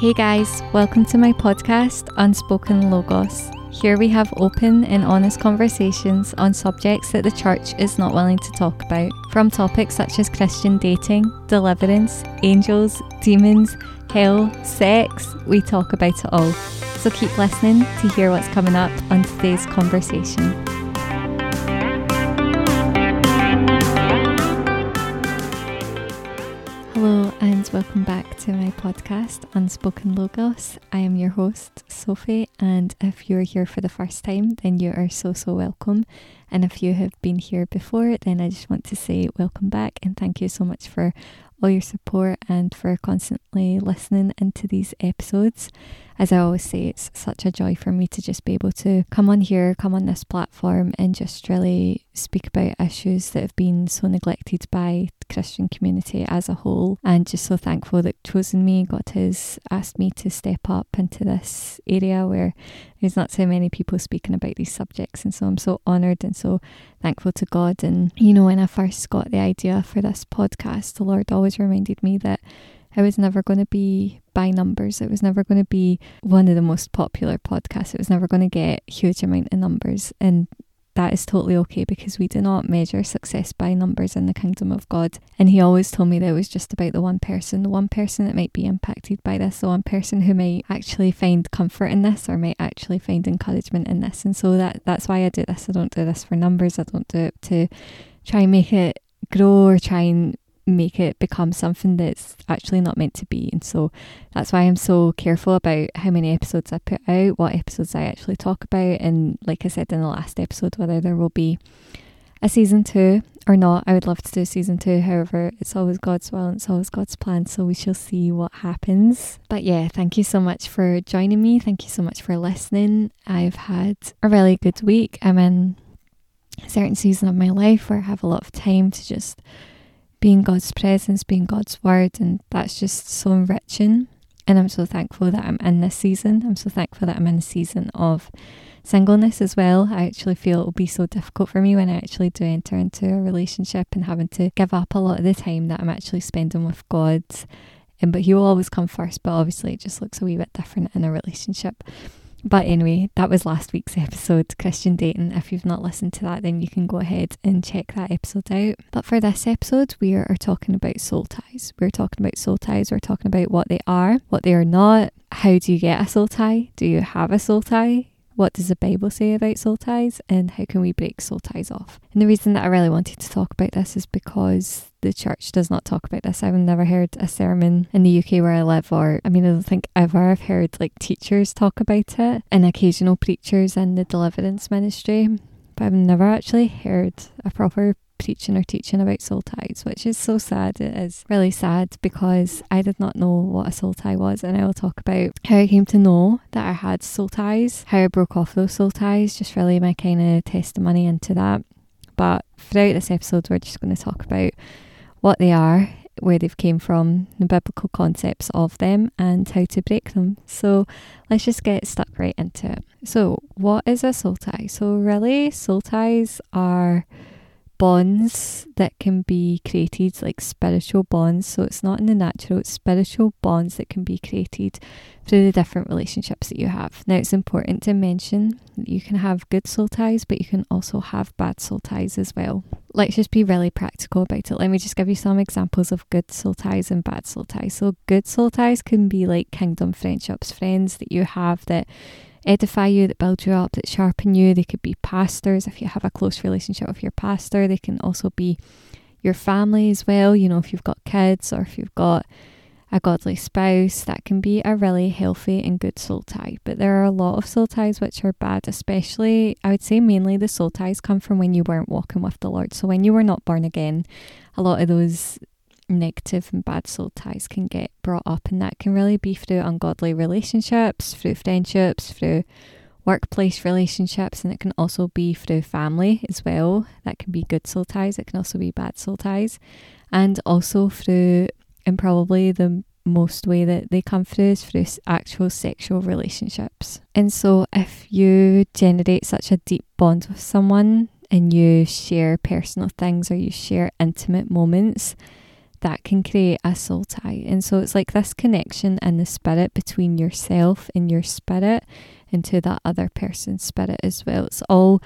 Hey guys, welcome to my podcast, Unspoken Logos. Here we have open and honest conversations on subjects that the church is not willing to talk about, from topics such as Christian dating, deliverance, angels, demons, hell, sex. We talk about it all. So keep listening to hear what's coming up on today's conversation. Hello, and welcome back to my podcast, Unspoken Logos. I am your host, Sophie, and if you're here for the first time, then you are so, so welcome. And if you have been here before, then I just want to say welcome back and thank you so much for all your support and for constantly listening into these episodes. As I always say, it's such a joy for me to just be able to come on here, come on this platform, and just really speak about issues that have been so neglected by the Christian community as a whole. And just so thankful that chosen me, God has asked me to step up into this area where there's not so many people speaking about these subjects. And so I'm so honoured and so thankful to God. And, you know, when I first got the idea for this podcast, the Lord always reminded me that it was never going to be by numbers. It was never going to be one of the most popular podcasts. It was never going to get huge amount of numbers. And that is totally okay because we do not measure success by numbers in the kingdom of God. And he always told me that it was just about the one person, the one person that might be impacted by this, the one person who might actually find comfort in this or might actually find encouragement in this. And so that that's why I do this. I don't do this for numbers. I don't do it to try and make it grow or try and make it become something that's actually not meant to be. And so that's why I'm so careful about how many episodes I put out, what episodes I actually talk about, and like I said in the last episode, whether there will be a season two or not. I would love to do season two. However, it's always God's will and it's always God's plan. So we shall see what happens. But yeah, thank you so much for joining me. Thank you so much for listening. I've had a really good week. I'm in a certain season of my life where I have a lot of time to just being God's presence, being God's word, and that's just so enriching. And I'm so thankful that I'm in this season. I'm so thankful that I'm in a season of singleness as well. I actually feel it'll be so difficult for me when I actually do enter into a relationship and having to give up a lot of the time that I'm actually spending with God. And but He will always come first, but obviously it just looks a wee bit different in a relationship. But anyway, that was last week's episode, Christian Dating. If you've not listened to that, then you can go ahead and check that episode out. But for this episode, we are talking about soul ties. We're talking about soul ties. We're talking about what they are, what they are not. How do you get a soul tie? Do you have a soul tie? What does the Bible say about soul ties and how can we break soul ties off? And the reason that I really wanted to talk about this is because the church does not talk about this. I've never heard a sermon in the UK where I live, or I mean, I don't think ever I've heard like teachers talk about it and occasional preachers in the deliverance ministry, but I've never actually heard a proper preaching or teaching about soul ties, which is so sad. It is really sad because I did not know what a soul tie was, and I will talk about how I came to know that I had soul ties, how I broke off those soul ties, just really my kind of testimony into that. But throughout this episode, we're just going to talk about what they are, where they've came from, the biblical concepts of them, and how to break them. So let's just get stuck right into it. So, what is a soul tie? So, really, soul ties are bonds that can be created, like spiritual bonds. So it's not in the natural, it's spiritual bonds that can be created through the different relationships that you have. Now, it's important to mention that you can have good soul ties, but you can also have bad soul ties as well. Let's just be really practical about it. Let me just give you some examples of good soul ties and bad soul ties. So, good soul ties can be like kingdom friendships, friends that you have that edify you, that build you up, that sharpen you. They could be pastors if you have a close relationship with your pastor. They can also be your family as well. You know, if you've got kids or if you've got a godly spouse, that can be a really healthy and good soul tie. But there are a lot of soul ties which are bad, especially, I would say mainly the soul ties come from when you weren't walking with the Lord. So when you were not born again, a lot of those negative and bad soul ties can get brought up, and that can really be through ungodly relationships, through friendships, through workplace relationships, and it can also be through family as well. That can be good soul ties, it can also be bad soul ties, and also through, and probably the most way that they come through is through actual sexual relationships. And so, if you generate such a deep bond with someone and you share personal things or you share intimate moments, that can create a soul tie. And so it's like this connection in the spirit between yourself and your spirit into that other person's spirit as well. It's all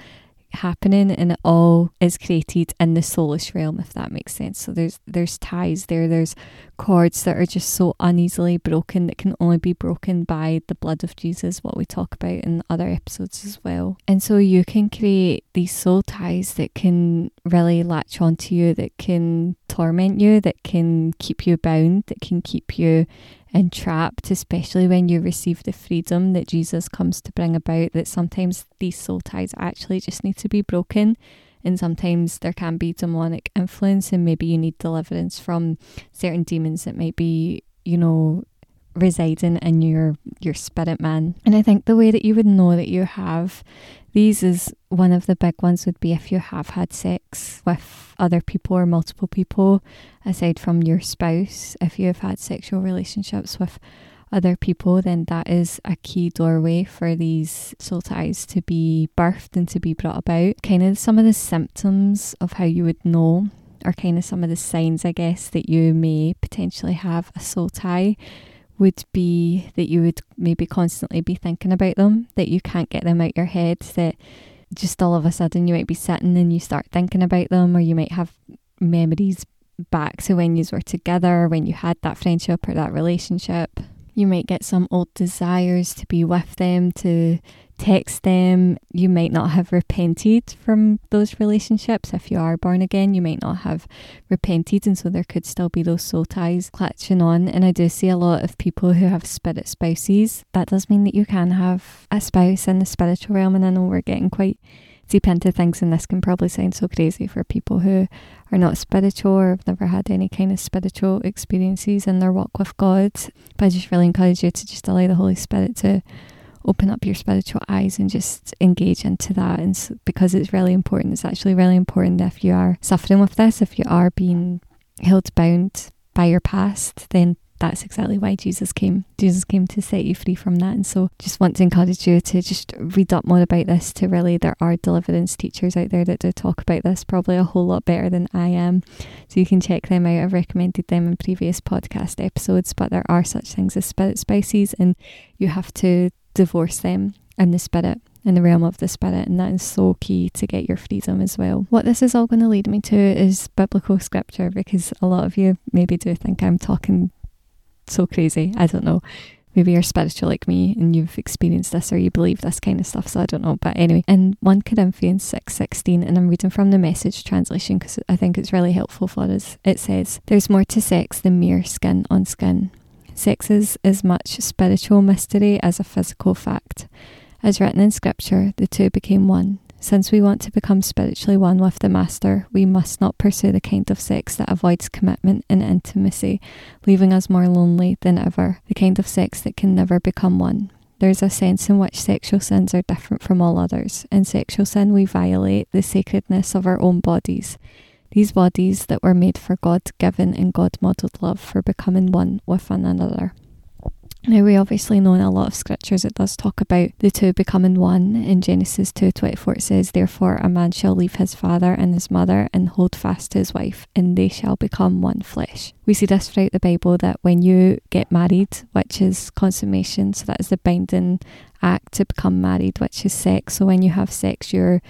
happening and it all is created in the soulish realm if that makes sense. So there's there's ties there there's cords that are just so uneasily broken that can only be broken by the blood of Jesus what we talk about in other episodes as well. And so you can create these soul ties that can really latch onto you that can torment you that can keep you bound that can keep you entrapped, especially when you receive the freedom that Jesus comes to bring about, that sometimes these soul ties actually just need to be broken. And sometimes there can be demonic influence, and maybe you need deliverance from certain demons that might be, you know, residing in your your spirit man. And I think the way that you would know that you have these is one of the big ones would be if you have had sex with other people or multiple people aside from your spouse. If you have had sexual relationships with other people, then that is a key doorway for these soul ties to be birthed and to be brought about. Kind of some of the symptoms of how you would know, or kind of some of the signs, I guess, that you may potentially have a soul tie would be that you would maybe constantly be thinking about them, that you can't get them out your head, that just all of a sudden you might be sitting and you start thinking about them, or you might have memories back to when you were together, when you had that friendship or that relationship. You might get some old desires to be with them, to text them. You might not have repented from those relationships. If you are born again, you might not have repented, and so there could still be those soul ties clutching on. And I do see a lot of people who have spirit spouses. That does mean that you can have a spouse in the spiritual realm, and I know we're getting quite deep into things, and this can probably sound so crazy for people who are not spiritual or have never had any kind of spiritual experiences in their walk with God. But I just really encourage you to just allow the Holy Spirit to open up your spiritual eyes and just engage into that. And so, because it's really important, it's actually really important if you are suffering with this, if you are being held bound by your past, then that's exactly why Jesus came. Jesus came to set you free from that. And so just want to encourage you to just read up more about this to really there are deliverance teachers out there that do talk about this probably a whole lot better than I am. So you can check them out. I've recommended them in previous podcast episodes, but there are such things as spirit spouses and you have to divorce them in the spirit in the realm of the spirit, and that is so key to get your freedom as well. What this is all going to lead me to is biblical scripture because a lot of you maybe do think I'm talking so crazy. I don't know. Maybe you're spiritual like me and you've experienced this or you believe this kind of stuff, so I don't know. But anyway, in 1 Corinthians 6 16, and I'm reading from the message translation because I think it's really helpful for us, it says, There's more to sex than mere skin on skin. Sex is as much spiritual mystery as a physical fact. As written in Scripture, the two became one. Since we want to become spiritually one with the Master, we must not pursue the kind of sex that avoids commitment and intimacy, leaving us more lonely than ever, the kind of sex that can never become one. There's a sense in which sexual sins are different from all others. In sexual sin, we violate the sacredness of our own bodies. These bodies that were made for God given and God modelled love for becoming one with one another. Now we obviously know in a lot of scriptures it does talk about the two becoming one. In Genesis two twenty four it says, Therefore a man shall leave his father and his mother and hold fast to his wife, and they shall become one flesh. We see this throughout the Bible that when you get married, which is consummation, so that is the binding act to become married, which is sex. So when you have sex you're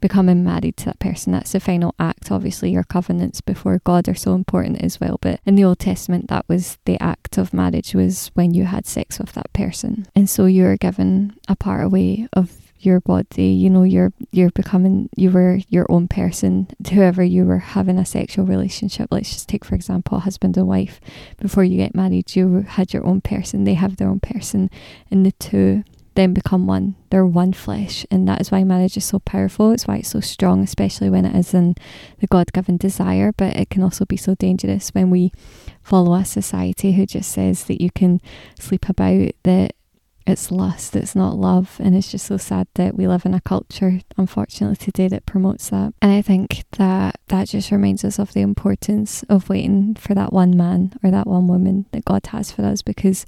becoming married to that person. That's the final act. Obviously, your covenants before God are so important as well. But in the Old Testament, that was the act of marriage was when you had sex with that person. And so you're given a part away of your body you know you're you're becoming you were your own person whoever you were having a sexual relationship let's just take for example husband and wife before you get married you had your own person they have their own person and the two then become one. They're one flesh. And that is why marriage is so powerful. It's why it's so strong, especially when it is in the God given desire. But it can also be so dangerous when we follow a society who just says that you can sleep about, that it's lust, it's not love. And it's just so sad that we live in a culture, unfortunately, today that promotes that. And I think that that just reminds us of the importance of waiting for that one man or that one woman that God has for us because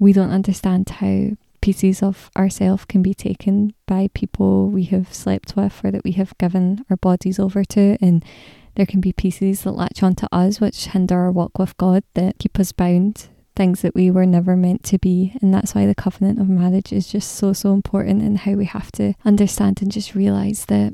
we don't understand how pieces of ourself can be taken by people we have slept with or that we have given our bodies over to and there can be pieces that latch onto us which hinder our walk with God, that keep us bound, things that we were never meant to be. And that's why the covenant of marriage is just so, so important and how we have to understand and just realize that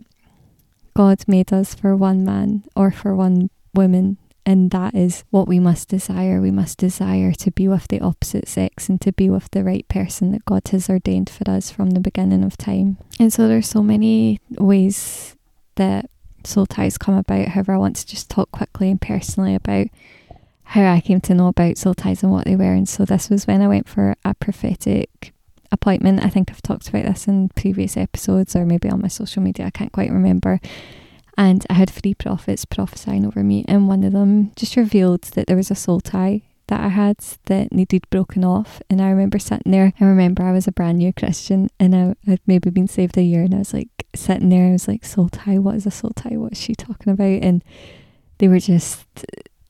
God made us for one man or for one woman and that is what we must desire. We must desire to be with the opposite sex and to be with the right person that God has ordained for us from the beginning of time. And so there's so many ways that soul ties come about. However, I want to just talk quickly and personally about how I came to know about soul ties and what they were. And so this was when I went for a prophetic appointment. I think I've talked about this in previous episodes or maybe on my social media. I can't quite remember and I had three prophets prophesying over me, and one of them just revealed that there was a soul tie that I had that needed broken off. And I remember sitting there, I remember I was a brand new Christian and I had maybe been saved a year, and I was like sitting there, I was like, soul tie, what is a soul tie? What is she talking about? And they were just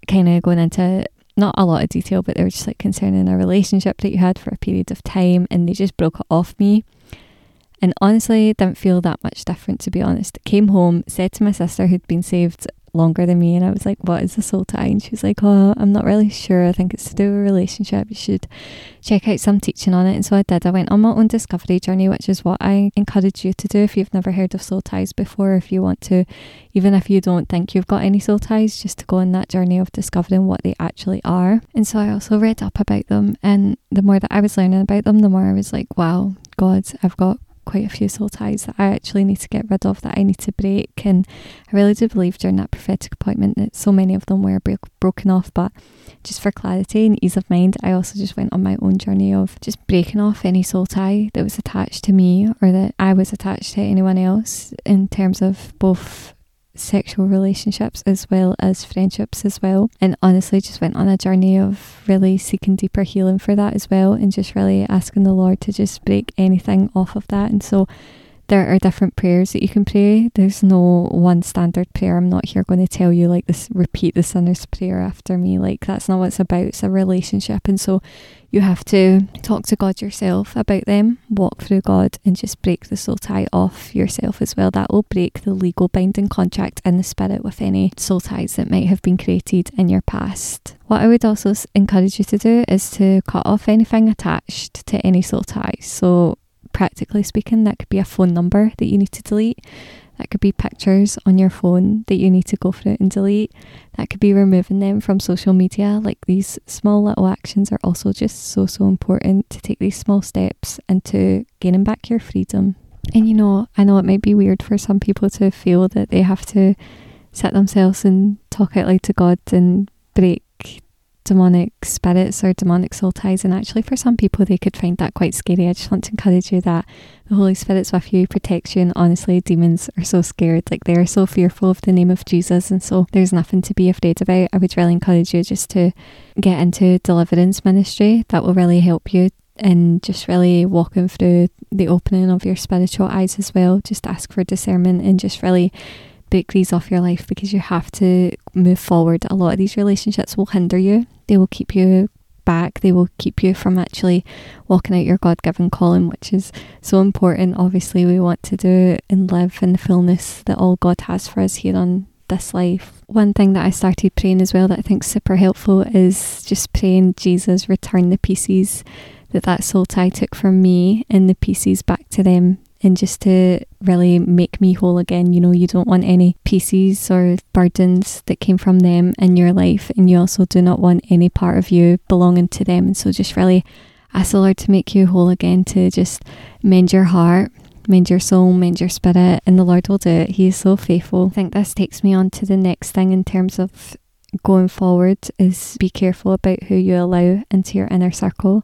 kind of going into not a lot of detail, but they were just like concerning a relationship that you had for a period of time, and they just broke it off me. And honestly, didn't feel that much different to be honest. Came home, said to my sister who'd been saved longer than me, and I was like, What is the soul tie? And she was like, Oh, I'm not really sure. I think it's to do with a relationship. You should check out some teaching on it. And so I did. I went on my own discovery journey, which is what I encourage you to do if you've never heard of soul ties before, if you want to, even if you don't think you've got any soul ties, just to go on that journey of discovering what they actually are. And so I also read up about them, and the more that I was learning about them, the more I was like, Wow, God, I've got quite a few soul ties that I actually need to get rid of, that I need to break. And I really do believe during that prophetic appointment that so many of them were broken off. But just for clarity and ease of mind, I also just went on my own journey of just breaking off any soul tie that was attached to me or that I was attached to anyone else in terms of both sexual relationships as well as friendships as well. And honestly, just went on a journey of really seeking deeper healing for that as well, and just really asking the Lord to just break anything off of that. And so there are different prayers that you can pray. There's no one standard prayer. I'm not here going to tell you like this repeat the sinner's prayer after me. Like that's not what it's about. It's a relationship. And so you have to talk to God yourself about them, walk through God and just break the soul tie off yourself as well. That will break the legal binding contract in the spirit with any soul ties that might have been created in your past. What I would also encourage you to do is to cut off anything attached to any soul ties. So practically speaking, that could be a phone number that you need to delete. That could be pictures on your phone that you need to go through and delete. That could be removing them from social media. Like these small little actions are also just so, so important to take these small steps into gaining back your freedom. And you know, I know it might be weird for some people to feel that they have to set themselves and talk out loud to God and break demonic spirits or demonic soul ties. And actually, for some people, they could find that quite scary. I just want to encourage you that the Holy Spirit's with you, protects you. And honestly, demons are so scared. Like they are so fearful of the name of Jesus. And so there's nothing to be afraid about. I would really encourage you just to get into deliverance ministry. That will really help you and just really walking through the opening of your spiritual eyes as well. Just ask for discernment and just really break these off your life because you have to move forward. A lot of these relationships will hinder you, they will keep you back, they will keep you from actually walking out your God given calling, which is so important. Obviously, we want to do and live in the fullness that all God has for us here on this life. One thing that I started praying as well that I think super helpful is just praying Jesus return the pieces that that soul tie took from me and the pieces back to them and just to really make me whole again. You know, you don't want any pieces or burdens that came from them in your life, and you also do not want any part of you belonging to them. And so, just really ask the Lord to make you whole again, to just mend your heart. Mend your soul, mend your spirit, and the Lord will do it. He is so faithful. I think this takes me on to the next thing in terms of going forward is be careful about who you allow into your inner circle,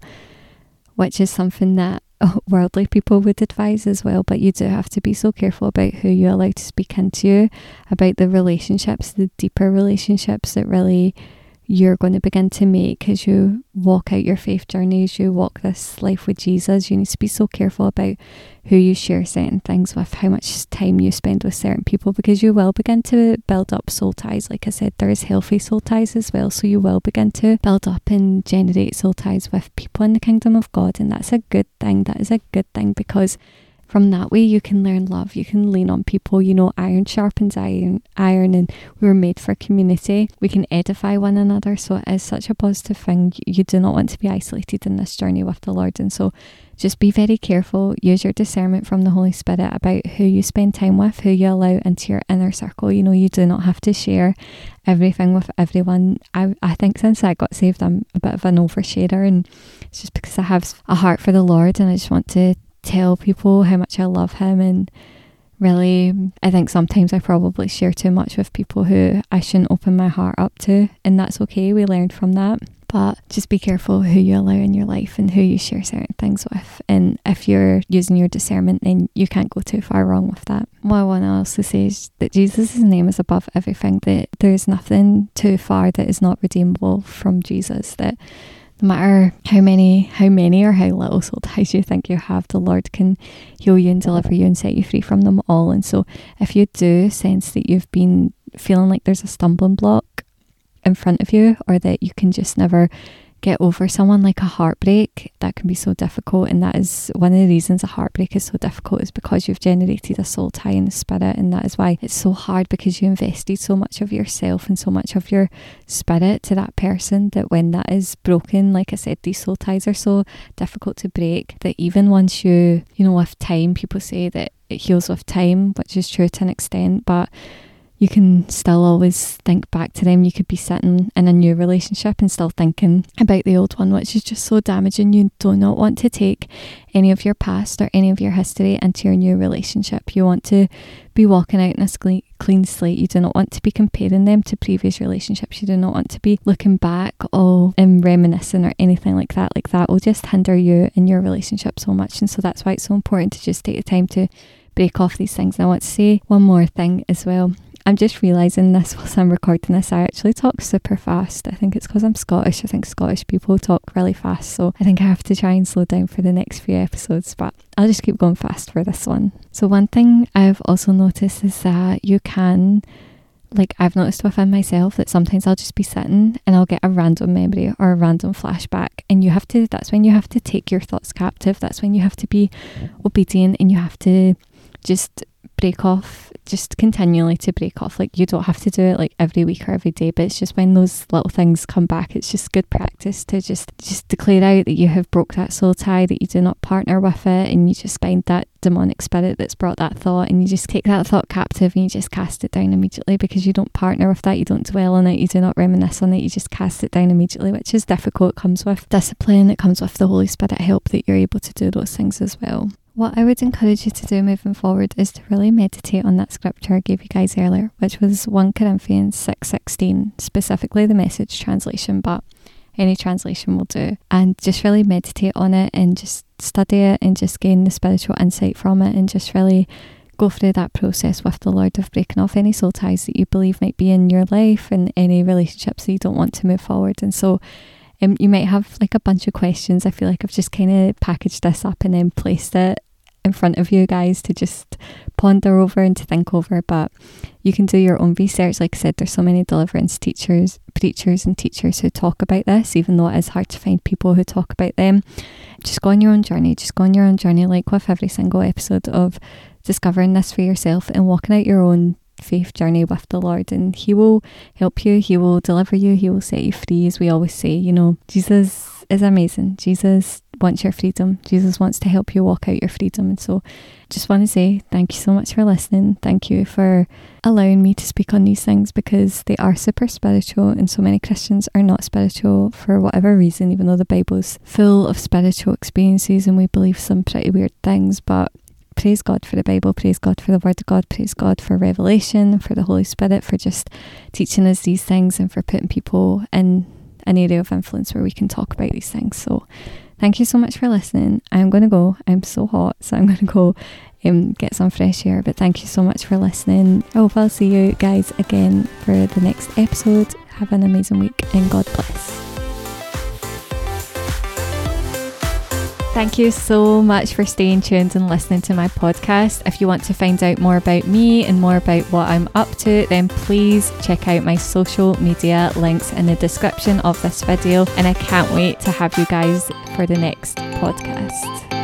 which is something that worldly people would advise as well, but you do have to be so careful about who you allow to speak into about the relationships, the deeper relationships that really you're going to begin to make as you walk out your faith journey, as you walk this life with Jesus. You need to be so careful about who you share certain things with, how much time you spend with certain people, because you will begin to build up soul ties. Like I said, there is healthy soul ties as well. So you will begin to build up and generate soul ties with people in the kingdom of God. And that's a good thing. That is a good thing because from that way you can learn love. You can lean on people. You know iron sharpens iron iron and we were made for community. We can edify one another. So it is such a positive thing. You do not want to be isolated in this journey with the lord. And so just be very careful. Use your discernment from the holy spirit about who you spend time with who you allow into your inner circle. You know you do not have to share everything with everyone. I, I think since i got saved i'm a bit of an oversharer and it's just because i have a heart for the lord and i just want to tell people how much I love him and really I think sometimes I probably share too much with people who I shouldn't open my heart up to and that's okay we learned from that. But just be careful who you allow in your life and who you share certain things with and if you're using your discernment then you can't go too far wrong with that. What I want to also say is that Jesus' name is above everything that there's nothing too far that is not redeemable from Jesus that no matter how many how many or how little soul ties you think you have the lord can heal you and deliver you and set you free from them all. And so if you do sense that you've been feeling like there's a stumbling block in front of you or that you can just never get over someone like a heartbreak that can be so difficult. And that is one of the reasons a heartbreak is so difficult is because you've generated a soul tie in the spirit. And that is why it's so hard because you invested so much of yourself and so much of your spirit to that person that when that is broken like i said these soul ties are so difficult to break that even once you you know with time people say that it heals with time which is true to an extent but you can still always think back to them. You could be sitting in a new relationship and still thinking about the old one, which is just so damaging. You do not want to take any of your past or any of your history into your new relationship. You want to be walking out in a clean slate. You do not want to be comparing them to previous relationships. You do not want to be looking back all and reminiscing or anything like that. Like that will just hinder you in your relationship so much. And so that's why it's so important to just take the time to break off these things. And I want to say one more thing as well. I'm just realising this whilst I'm recording this. I actually talk super fast. I think it's because I'm Scottish. I think Scottish people talk really fast. So I think I have to try and slow down for the next few episodes, but I'll just keep going fast for this one. So, one thing I've also noticed is that you can like I've noticed within myself that sometimes I'll just be sitting and I'll get a random memory or a random flashback and you have to that's when you have to take your thoughts captive that's when you have to be obedient and you have to just break off just continually to break off. Like you don't have to do it like every week or every day but it's just when those little things come back it's just good practice to just just declare out that you have broke that soul tie that you do not partner with it and you just find that demonic spirit that's brought that thought and you just take that thought captive and you just cast it down immediately because you don't partner with that you don't dwell on it you do not reminisce on it you just cast it down immediately which is difficult. It comes with discipline it comes with the holy spirit help that you're able to do those things as well what I would encourage you to do moving forward is to really meditate on that scripture I gave you guys earlier, which was 1 Corinthians 6:16, specifically the message translation, but any translation will do. And just really meditate on it and just study it and just gain the spiritual insight from it and just really go through that process with the Lord of breaking off any soul ties that you believe might be in your life and any relationships that you don't want to move forward. And so um, you might have like a bunch of questions. I feel like I've just kind of packaged this up and then placed it in front of you guys to just ponder over and to think over. But you can do your own research. Like I said, there's so many deliverance teachers, preachers, and teachers who talk about this, even though it is hard to find people who talk about them. Just go on your own journey. Just go on your own journey, like with every single episode of discovering this for yourself and walking out your own faith journey with the Lord, and He will help you, He will deliver you, He will set you free, as we always say. You know, Jesus is amazing. Jesus wants your freedom. Jesus wants to help you walk out your freedom. And so, just want to say thank you so much for listening. Thank you for allowing me to speak on these things because they are super spiritual, and so many Christians are not spiritual for whatever reason, even though the Bible's full of spiritual experiences and we believe some pretty weird things. But praise God for the Bible, praise God for the Word of God, praise God for revelation, for the Holy Spirit, for just teaching us these things and for putting people in an area of influence where we can talk about these things. So, thank you so much for listening. I'm going to go. I'm so hot, so I'm going to go um, get some fresh air. But thank you so much for listening. I hope I'll see you guys again for the next episode. Have an amazing week and God bless. Thank you so much for staying tuned and listening to my podcast. If you want to find out more about me and more about what I'm up to, then please check out my social media links in the description of this video. And I can't wait to have you guys for the next podcast.